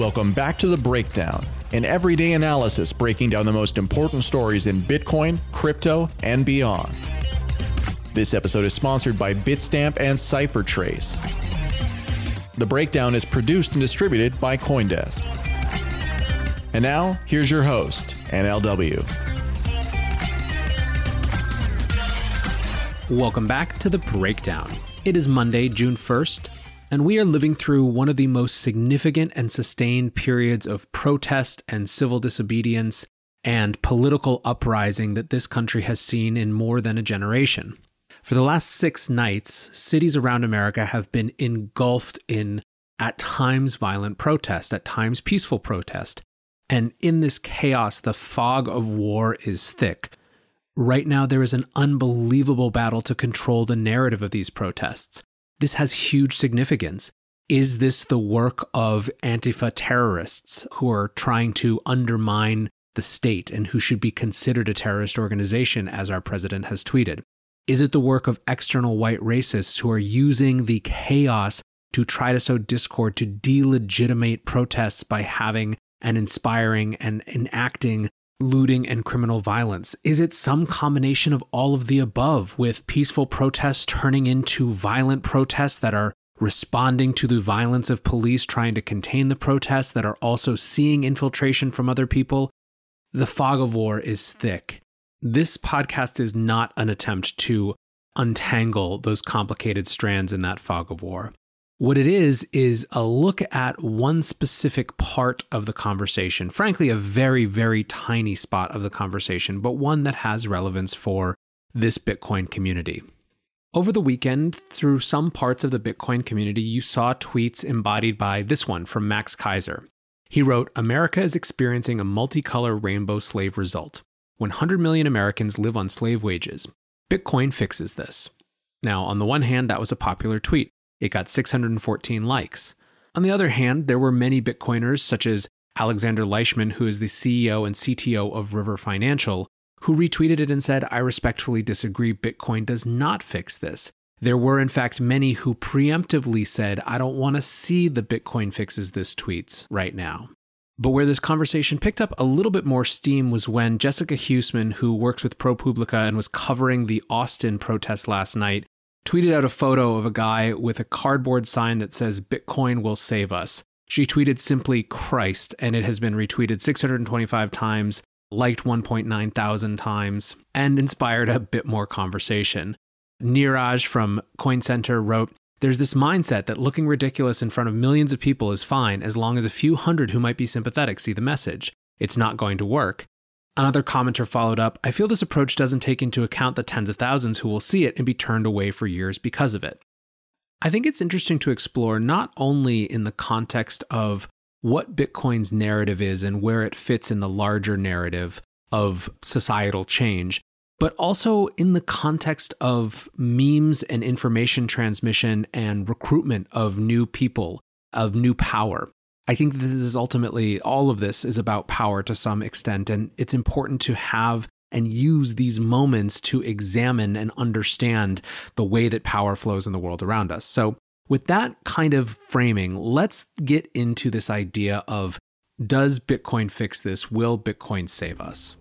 Welcome back to The Breakdown, an everyday analysis breaking down the most important stories in Bitcoin, crypto, and beyond. This episode is sponsored by Bitstamp and CipherTrace. The Breakdown is produced and distributed by Coindesk. And now, here's your host, NLW. Welcome back to The Breakdown. It is Monday, June 1st, and we are living through one of the most significant and sustained periods of protest and civil disobedience and political uprising that this country has seen in more than a generation. For the last six nights, cities around America have been engulfed in, at times, violent protest, at times, peaceful protest. And in this chaos, the fog of war is thick. Right now, there is an unbelievable battle to control the narrative of these protests. This has huge significance. Is this the work of Antifa terrorists who are trying to undermine the state and who should be considered a terrorist organization, as our president has tweeted? Is it the work of external white racists who are using the chaos to try to sow discord to delegitimate protests by having and inspiring and enacting looting and criminal violence? Is it some combination of all of the above, with peaceful protests turning into violent protests that are responding to the violence of police trying to contain the protests that are also seeing infiltration from other people? The fog of war is thick. This podcast is not an attempt to untangle those complicated strands in that fog of war. What it is, is a look at one specific part of the conversation, frankly, a very, very tiny spot of the conversation, but one that has relevance for this Bitcoin community. Over the weekend, through some parts of the Bitcoin community, you saw tweets embodied by this one from Max Keiser. He wrote America is experiencing a multicolor rainbow slave result. 100 million Americans live on slave wages. Bitcoin fixes this. Now, on the one hand, that was a popular tweet. It got 614 likes. On the other hand, there were many Bitcoiners, such as Alexander Leishman, who is the CEO and CTO of River Financial, who retweeted it and said, I respectfully disagree, Bitcoin does not fix this. There were, in fact, many who preemptively said, I don't want to see the Bitcoin fixes this tweets right now. But where this conversation picked up a little bit more steam was when Jessica Huseman, who works with ProPublica and was covering the Austin protest last night, tweeted out a photo of a guy with a cardboard sign that says, Bitcoin will save us. She tweeted simply Christ, and it has been retweeted 625 times, liked 1.9 thousand times, and inspired a bit more conversation. Neeraj from Coin Center wrote, there's this mindset that looking ridiculous in front of millions of people is fine as long as a few hundred who might be sympathetic see the message. It's not going to work. Another commenter followed up I feel this approach doesn't take into account the tens of thousands who will see it and be turned away for years because of it. I think it's interesting to explore not only in the context of what Bitcoin's narrative is and where it fits in the larger narrative of societal change, but also in the context of memes and information transmission and recruitment of new people, of new power. I think this is ultimately all of this is about power to some extent, and it's important to have and use these moments to examine and understand the way that power flows in the world around us. So, with that kind of framing, let's get into this idea of does Bitcoin fix this? Will Bitcoin save us?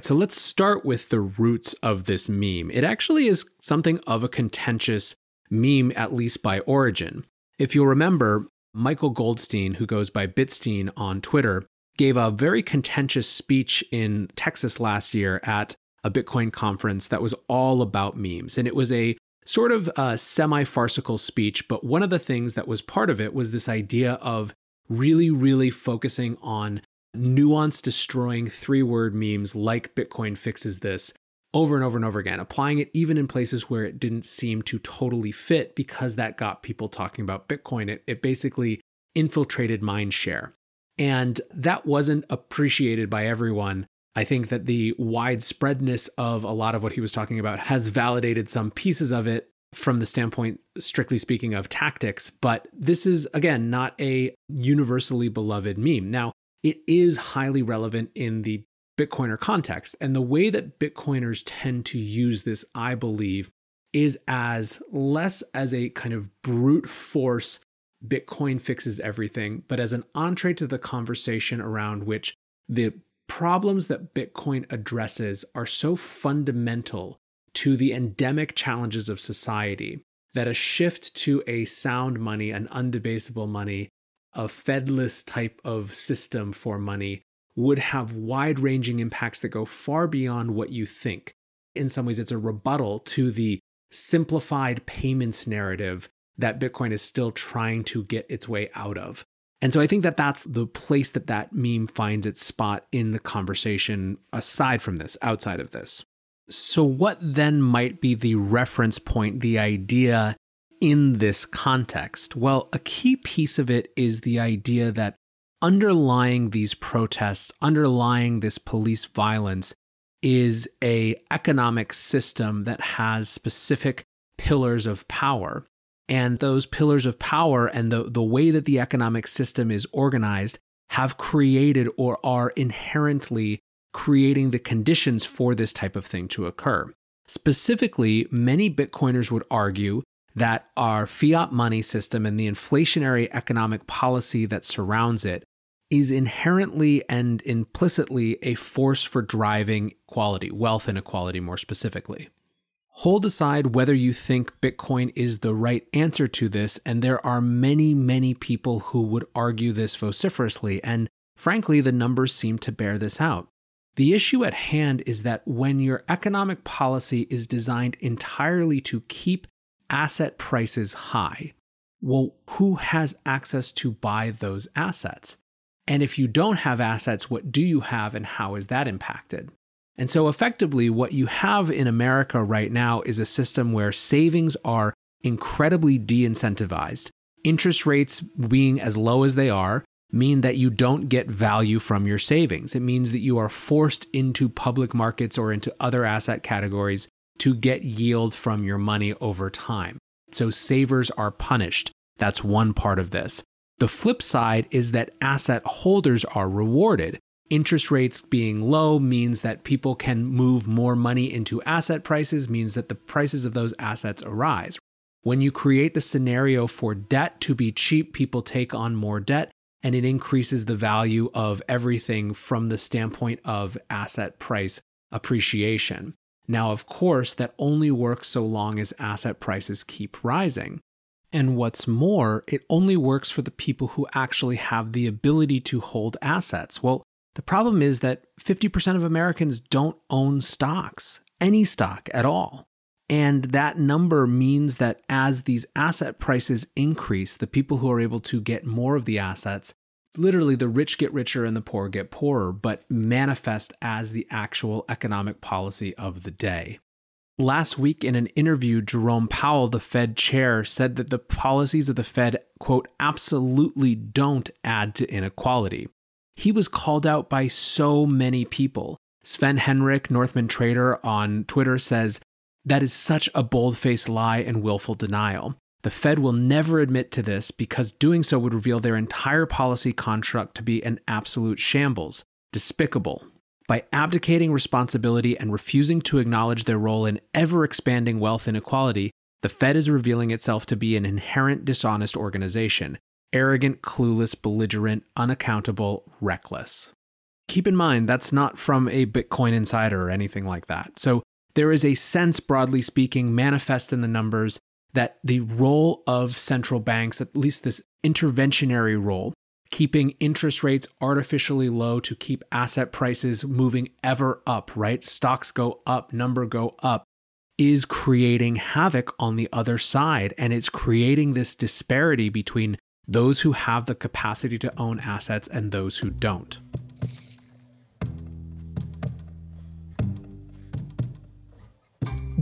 So let's start with the roots of this meme. It actually is something of a contentious meme, at least by origin. If you'll remember, Michael Goldstein, who goes by Bitstein on Twitter, gave a very contentious speech in Texas last year at a Bitcoin conference that was all about memes. And it was a sort of a semi farcical speech, but one of the things that was part of it was this idea of really, really focusing on nuance destroying three word memes like Bitcoin fixes this over and over and over again, applying it even in places where it didn't seem to totally fit because that got people talking about Bitcoin. It, it basically infiltrated mind share. And that wasn't appreciated by everyone. I think that the widespreadness of a lot of what he was talking about has validated some pieces of it from the standpoint, strictly speaking, of tactics. But this is, again, not a universally beloved meme. Now, it is highly relevant in the Bitcoiner context. And the way that Bitcoiners tend to use this, I believe, is as less as a kind of brute force Bitcoin fixes everything, but as an entree to the conversation around which the problems that Bitcoin addresses are so fundamental to the endemic challenges of society that a shift to a sound money, an undebasable money, a Fedless type of system for money would have wide ranging impacts that go far beyond what you think. In some ways, it's a rebuttal to the simplified payments narrative that Bitcoin is still trying to get its way out of. And so I think that that's the place that that meme finds its spot in the conversation, aside from this, outside of this. So, what then might be the reference point, the idea in this context? Well, a key piece of it is the idea that underlying these protests, underlying this police violence, is a economic system that has specific pillars of power and those pillars of power and the, the way that the economic system is organized have created or are inherently creating the conditions for this type of thing to occur. Specifically, many Bitcoiners would argue that our fiat money system and the inflationary economic policy that surrounds it is inherently and implicitly a force for driving equality, wealth inequality more specifically. Hold aside whether you think Bitcoin is the right answer to this, and there are many, many people who would argue this vociferously, and frankly, the numbers seem to bear this out. The issue at hand is that when your economic policy is designed entirely to keep asset prices high, well, who has access to buy those assets? And if you don't have assets, what do you have and how is that impacted? And so, effectively, what you have in America right now is a system where savings are incredibly de incentivized. Interest rates being as low as they are mean that you don't get value from your savings. It means that you are forced into public markets or into other asset categories to get yield from your money over time. So, savers are punished. That's one part of this. The flip side is that asset holders are rewarded. Interest rates being low means that people can move more money into asset prices, means that the prices of those assets arise. When you create the scenario for debt to be cheap, people take on more debt and it increases the value of everything from the standpoint of asset price appreciation. Now, of course, that only works so long as asset prices keep rising. And what's more, it only works for the people who actually have the ability to hold assets. Well, the problem is that 50% of Americans don't own stocks, any stock at all. And that number means that as these asset prices increase, the people who are able to get more of the assets, literally the rich get richer and the poor get poorer, but manifest as the actual economic policy of the day. Last week, in an interview, Jerome Powell, the Fed chair, said that the policies of the Fed, quote, absolutely don't add to inequality he was called out by so many people. Sven Henrich, Northman Trader on Twitter says, that is such a bold faced lie and willful denial. The Fed will never admit to this because doing so would reveal their entire policy construct to be an absolute shambles, despicable. By abdicating responsibility and refusing to acknowledge their role in ever expanding wealth inequality, the Fed is revealing itself to be an inherent dishonest organization, arrogant, clueless, belligerent, unaccountable, reckless. Keep in mind, that's not from a Bitcoin insider or anything like that. So there is a sense, broadly speaking, manifest in the numbers that the role of central banks, at least this interventionary role, keeping interest rates artificially low to keep asset prices moving ever up, right? Stocks go up, number go up, is creating havoc on the other side. And it's creating this disparity between those who have the capacity to own assets and those who don't.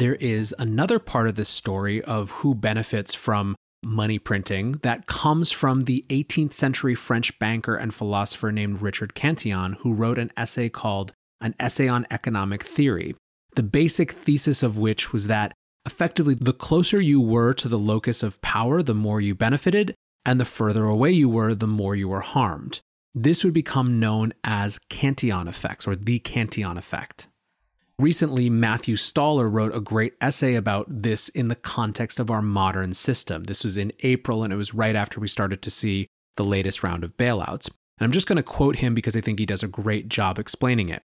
there is another part of this story of who benefits from money printing that comes from the 18th century French banker and philosopher named Richard Cantillon, who wrote an essay called An Essay on Economic Theory. The basic thesis of which was that effectively the closer you were to the locus of power, the more you benefited, and the further away you were, the more you were harmed. This would become known as Cantillon effects or the Cantillon effect. Recently, Matthew Stoller wrote a great essay about this in the context of our modern system. This was in April, and it was right after we started to see the latest round of bailouts. And I'm just going to quote him because I think he does a great job explaining it.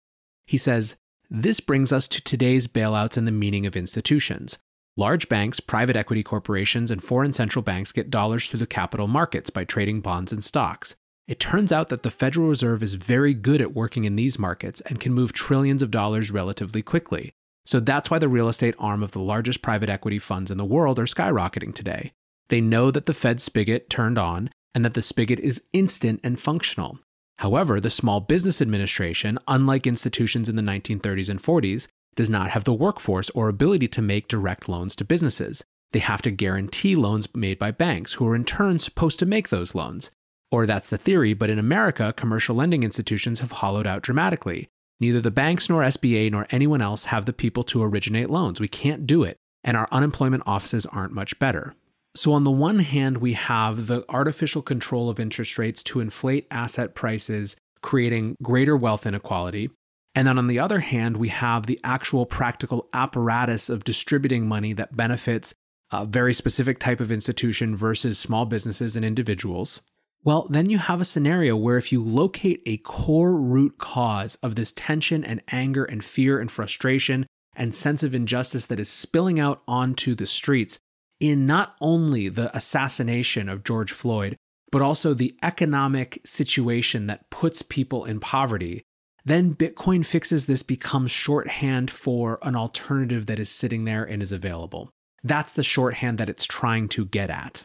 He says, This brings us to today's bailouts and the meaning of institutions. Large banks, private equity corporations, and foreign central banks get dollars through the capital markets by trading bonds and stocks. It turns out that the Federal Reserve is very good at working in these markets and can move trillions of dollars relatively quickly. So that's why the real estate arm of the largest private equity funds in the world are skyrocketing today. They know that the Fed spigot turned on and that the spigot is instant and functional. However, the Small Business Administration, unlike institutions in the 1930s and 40s, does not have the workforce or ability to make direct loans to businesses. They have to guarantee loans made by banks, who are in turn supposed to make those loans. Or that's the theory, but in America, commercial lending institutions have hollowed out dramatically. Neither the banks nor SBA nor anyone else have the people to originate loans. We can't do it, and our unemployment offices aren't much better. So, on the one hand, we have the artificial control of interest rates to inflate asset prices, creating greater wealth inequality. And then on the other hand, we have the actual practical apparatus of distributing money that benefits a very specific type of institution versus small businesses and individuals. Well, then you have a scenario where if you locate a core root cause of this tension and anger and fear and frustration and sense of injustice that is spilling out onto the streets in not only the assassination of George Floyd, but also the economic situation that puts people in poverty, then Bitcoin fixes this becomes shorthand for an alternative that is sitting there and is available. That's the shorthand that it's trying to get at.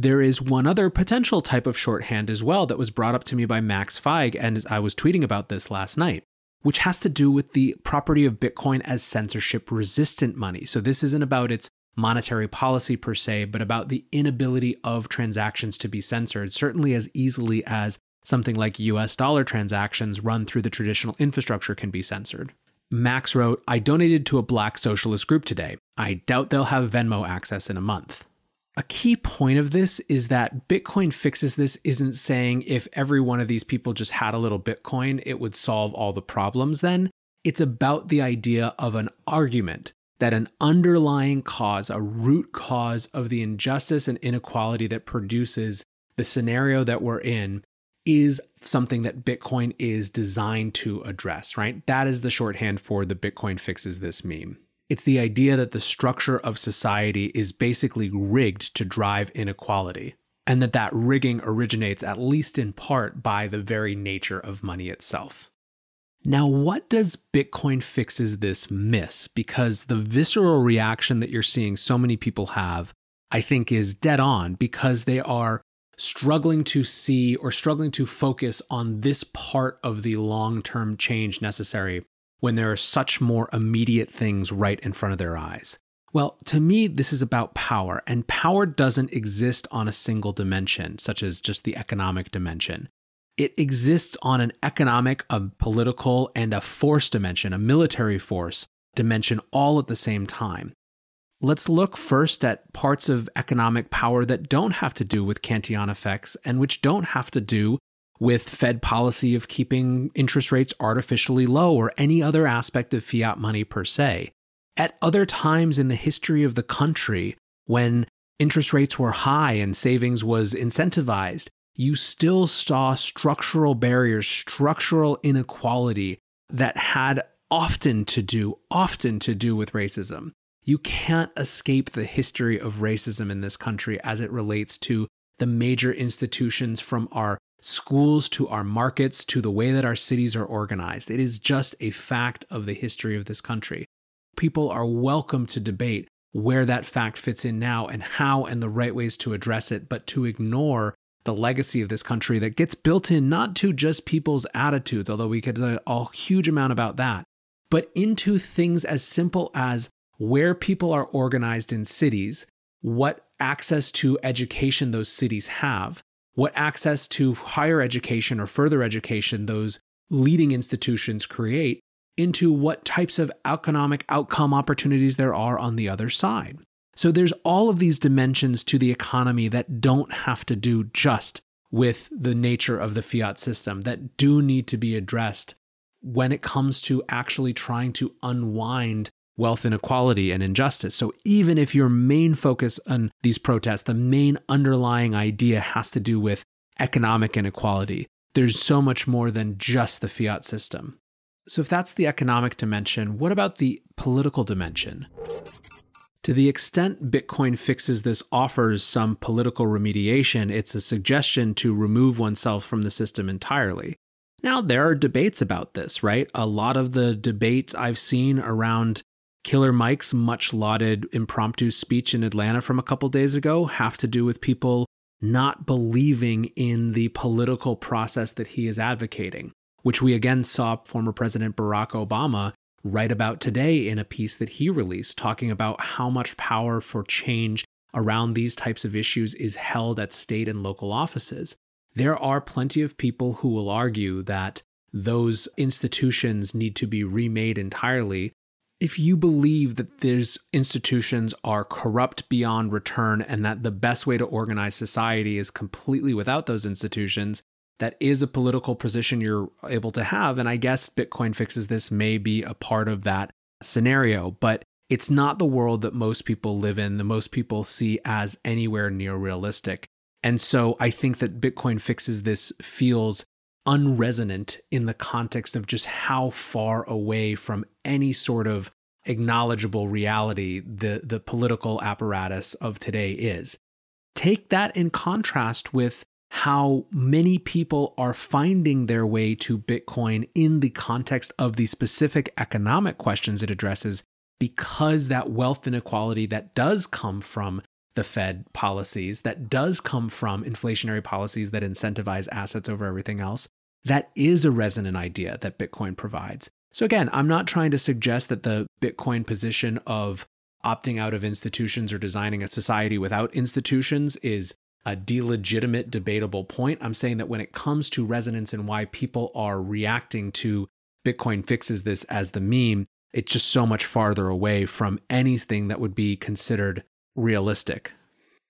There is one other potential type of shorthand as well that was brought up to me by Max Feig, and I was tweeting about this last night, which has to do with the property of Bitcoin as censorship resistant money. So this isn't about its monetary policy per se, but about the inability of transactions to be censored, certainly as easily as something like US dollar transactions run through the traditional infrastructure can be censored. Max wrote, I donated to a black socialist group today. I doubt they'll have Venmo access in a month. A key point of this is that Bitcoin fixes this isn't saying if every one of these people just had a little Bitcoin, it would solve all the problems then. It's about the idea of an argument that an underlying cause, a root cause of the injustice and inequality that produces the scenario that we're in is something that Bitcoin is designed to address, right? That is the shorthand for the Bitcoin fixes this meme. It's the idea that the structure of society is basically rigged to drive inequality, and that that rigging originates, at least in part, by the very nature of money itself. Now, what does Bitcoin fixes this miss? Because the visceral reaction that you're seeing so many people have, I think, is dead on because they are struggling to see or struggling to focus on this part of the long term change necessary when there are such more immediate things right in front of their eyes. Well, to me, this is about power, and power doesn't exist on a single dimension, such as just the economic dimension. It exists on an economic, a political, and a force dimension, a military force dimension, all at the same time. Let's look first at parts of economic power that don't have to do with Cantillon effects and which don't have to do with Fed policy of keeping interest rates artificially low or any other aspect of fiat money per se. At other times in the history of the country, when interest rates were high and savings was incentivized, you still saw structural barriers, structural inequality that had often to do, often to do with racism. You can't escape the history of racism in this country as it relates to the major institutions from our schools to our markets to the way that our cities are organized. It is just a fact of the history of this country. People are welcome to debate where that fact fits in now and how and the right ways to address it, but to ignore the legacy of this country that gets built in not to just people's attitudes, although we could say a huge amount about that, but into things as simple as where people are organized in cities, what access to education those cities have, what access to higher education or further education those leading institutions create into what types of economic outcome opportunities there are on the other side. So there's all of these dimensions to the economy that don't have to do just with the nature of the fiat system, that do need to be addressed when it comes to actually trying to unwind wealth inequality and injustice. So even if your main focus on these protests, the main underlying idea has to do with economic inequality, there's so much more than just the fiat system. So if that's the economic dimension, what about the political dimension? To the extent Bitcoin fixes this offers some political remediation, it's a suggestion to remove oneself from the system entirely. Now, there are debates about this, right? A lot of the debates I've seen around Killer Mike's much lauded impromptu speech in Atlanta from a couple days ago have to do with people not believing in the political process that he is advocating, which we again saw former President Barack Obama write about today in a piece that he released, talking about how much power for change around these types of issues is held at state and local offices. There are plenty of people who will argue that those institutions need to be remade entirely if you believe that these institutions are corrupt beyond return and that the best way to organize society is completely without those institutions, that is a political position you're able to have. And I guess Bitcoin fixes this may be a part of that scenario, but it's not the world that most people live in, that most people see as anywhere near realistic. And so I think that Bitcoin fixes this feels unresonant in the context of just how far away from any sort of acknowledgeable reality the, the political apparatus of today is. Take that in contrast with how many people are finding their way to Bitcoin in the context of the specific economic questions it addresses, because that wealth inequality that does come from the Fed policies, that does come from inflationary policies that incentivize assets over everything else, that is a resonant idea that Bitcoin provides. So, again, I'm not trying to suggest that the Bitcoin position of opting out of institutions or designing a society without institutions is a delegitimate, debatable point. I'm saying that when it comes to resonance and why people are reacting to Bitcoin fixes this as the meme, it's just so much farther away from anything that would be considered realistic.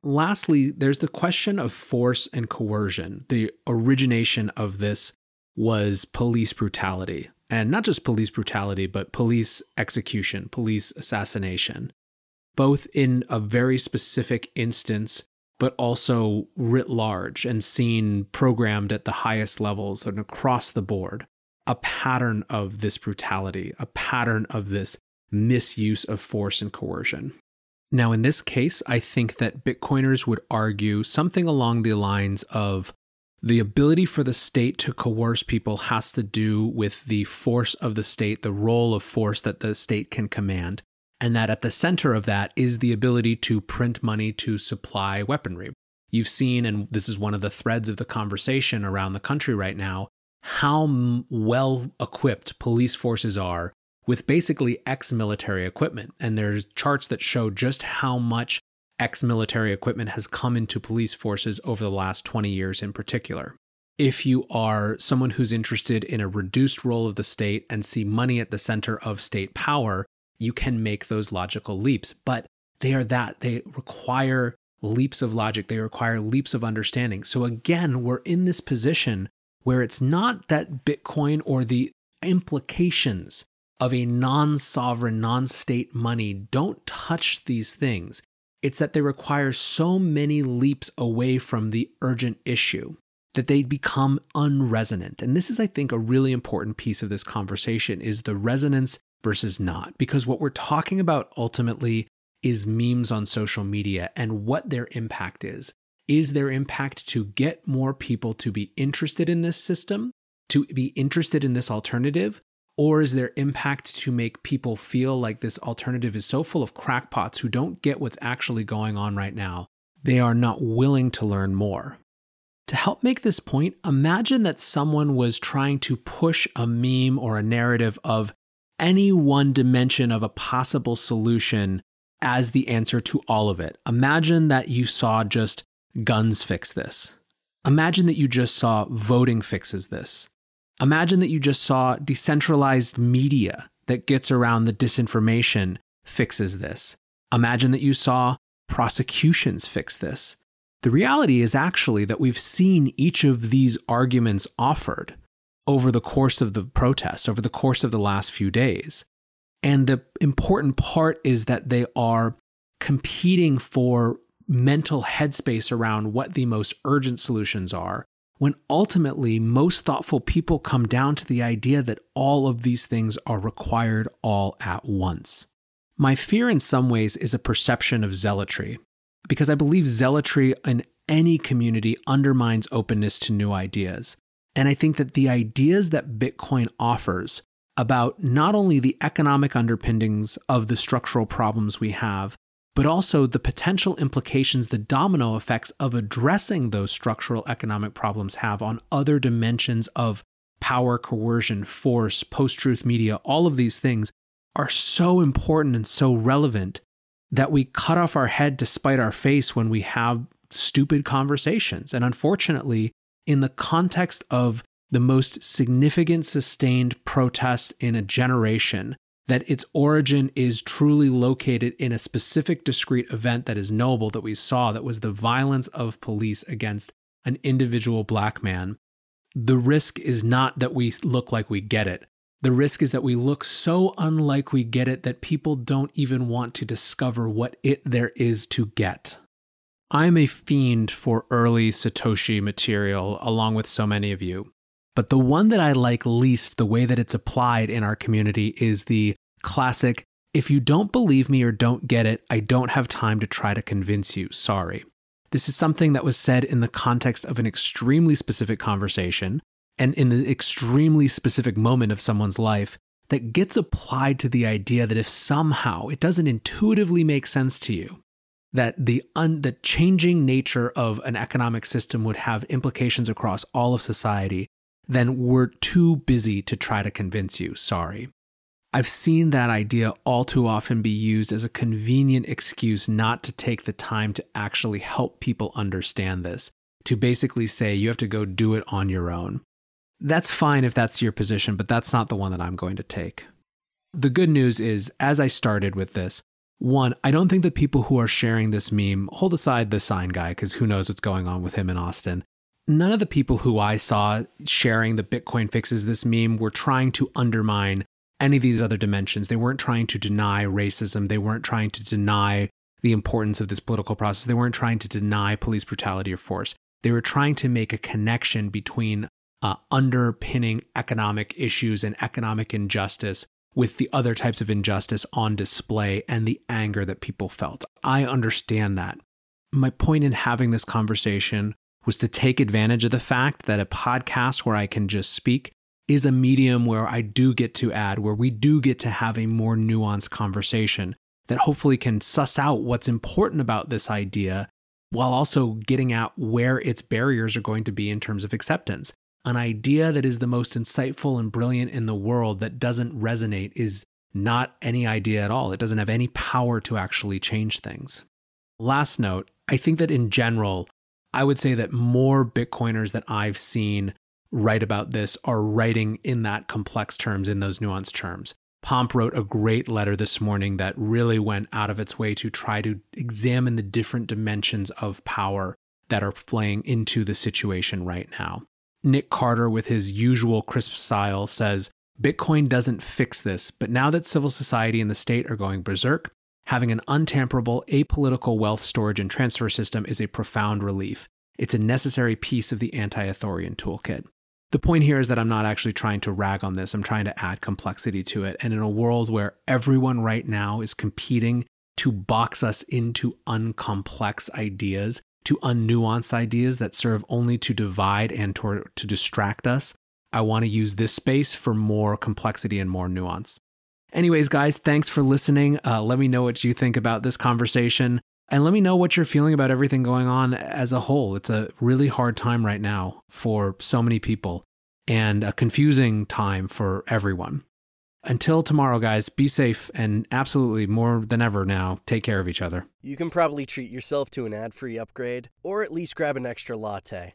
Lastly, there's the question of force and coercion. The origination of this was police brutality. And not just police brutality, but police execution, police assassination, both in a very specific instance, but also writ large and seen programmed at the highest levels and across the board. A pattern of this brutality, a pattern of this misuse of force and coercion. Now, in this case, I think that Bitcoiners would argue something along the lines of The ability for the state to coerce people has to do with the force of the state, the role of force that the state can command. And that at the center of that is the ability to print money to supply weaponry. You've seen, and this is one of the threads of the conversation around the country right now, how well equipped police forces are with basically ex military equipment. And there's charts that show just how much ex military equipment has come into police forces over the last 20 years in particular. If you are someone who's interested in a reduced role of the state and see money at the center of state power, you can make those logical leaps. But they are that, they require leaps of logic, they require leaps of understanding. So again, we're in this position where it's not that Bitcoin or the implications of a non sovereign, non state money don't touch these things. It's that they require so many leaps away from the urgent issue that they become unresonant. And this is, I think, a really important piece of this conversation is the resonance versus not. Because what we're talking about ultimately is memes on social media and what their impact is. Is their impact to get more people to be interested in this system, to be interested in this alternative? Or is their impact to make people feel like this alternative is so full of crackpots who don't get what's actually going on right now? They are not willing to learn more. To help make this point, imagine that someone was trying to push a meme or a narrative of any one dimension of a possible solution as the answer to all of it. Imagine that you saw just guns fix this. Imagine that you just saw voting fixes this. Imagine that you just saw decentralized media that gets around the disinformation fixes this. Imagine that you saw prosecutions fix this. The reality is actually that we've seen each of these arguments offered over the course of the protests, over the course of the last few days. And the important part is that they are competing for mental headspace around what the most urgent solutions are, when ultimately most thoughtful people come down to the idea that all of these things are required all at once. My fear in some ways is a perception of zealotry, because I believe zealotry in any community undermines openness to new ideas. And I think that the ideas that Bitcoin offers about not only the economic underpinnings of the structural problems we have, but also the potential implications, the domino effects of addressing those structural economic problems have on other dimensions of power, coercion, force, post truth media, all of these things are so important and so relevant that we cut off our head to spite our face when we have stupid conversations. And unfortunately, in the context of the most significant sustained protest in a generation, that its origin is truly located in a specific discrete event that is noble that we saw, that was the violence of police against an individual black man. The risk is not that we look like we get it. The risk is that we look so unlike we get it that people don't even want to discover what it there is to get. I'm a fiend for early Satoshi material, along with so many of you. But the one that I like least, the way that it's applied in our community, is the classic if you don't believe me or don't get it, I don't have time to try to convince you. Sorry. This is something that was said in the context of an extremely specific conversation and in the extremely specific moment of someone's life that gets applied to the idea that if somehow it doesn't intuitively make sense to you that the un, the changing nature of an economic system would have implications across all of society then we're too busy to try to convince you. Sorry. I've seen that idea all too often be used as a convenient excuse not to take the time to actually help people understand this, to basically say you have to go do it on your own. That's fine if that's your position, but that's not the one that I'm going to take. The good news is, as I started with this, one, I don't think that people who are sharing this meme, hold aside the sign guy, because who knows what's going on with him in Austin none of the people who I saw sharing the Bitcoin fixes this meme were trying to undermine any of these other dimensions. They weren't trying to deny racism. They weren't trying to deny the importance of this political process. They weren't trying to deny police brutality or force. They were trying to make a connection between uh, underpinning economic issues and economic injustice with the other types of injustice on display and the anger that people felt. I understand that. My point in having this conversation was to take advantage of the fact that a podcast where I can just speak is a medium where I do get to add, where we do get to have a more nuanced conversation that hopefully can suss out what's important about this idea while also getting at where its barriers are going to be in terms of acceptance. An idea that is the most insightful and brilliant in the world that doesn't resonate is not any idea at all. It doesn't have any power to actually change things. Last note I think that in general, I would say that more Bitcoiners that I've seen write about this are writing in that complex terms, in those nuanced terms. Pomp wrote a great letter this morning that really went out of its way to try to examine the different dimensions of power that are playing into the situation right now. Nick Carter, with his usual crisp style, says Bitcoin doesn't fix this, but now that civil society and the state are going berserk, having an untamperable, apolitical wealth storage and transfer system is a profound relief. It's a necessary piece of the anti authorian toolkit. The point here is that I'm not actually trying to rag on this. I'm trying to add complexity to it. And in a world where everyone right now is competing to box us into uncomplex ideas, to unnuanced ideas that serve only to divide and to, to distract us, I want to use this space for more complexity and more nuance. Anyways, guys, thanks for listening. Uh, let me know what you think about this conversation. And let me know what you're feeling about everything going on as a whole. It's a really hard time right now for so many people and a confusing time for everyone. Until tomorrow, guys, be safe and absolutely more than ever now, take care of each other. You can probably treat yourself to an ad free upgrade or at least grab an extra latte.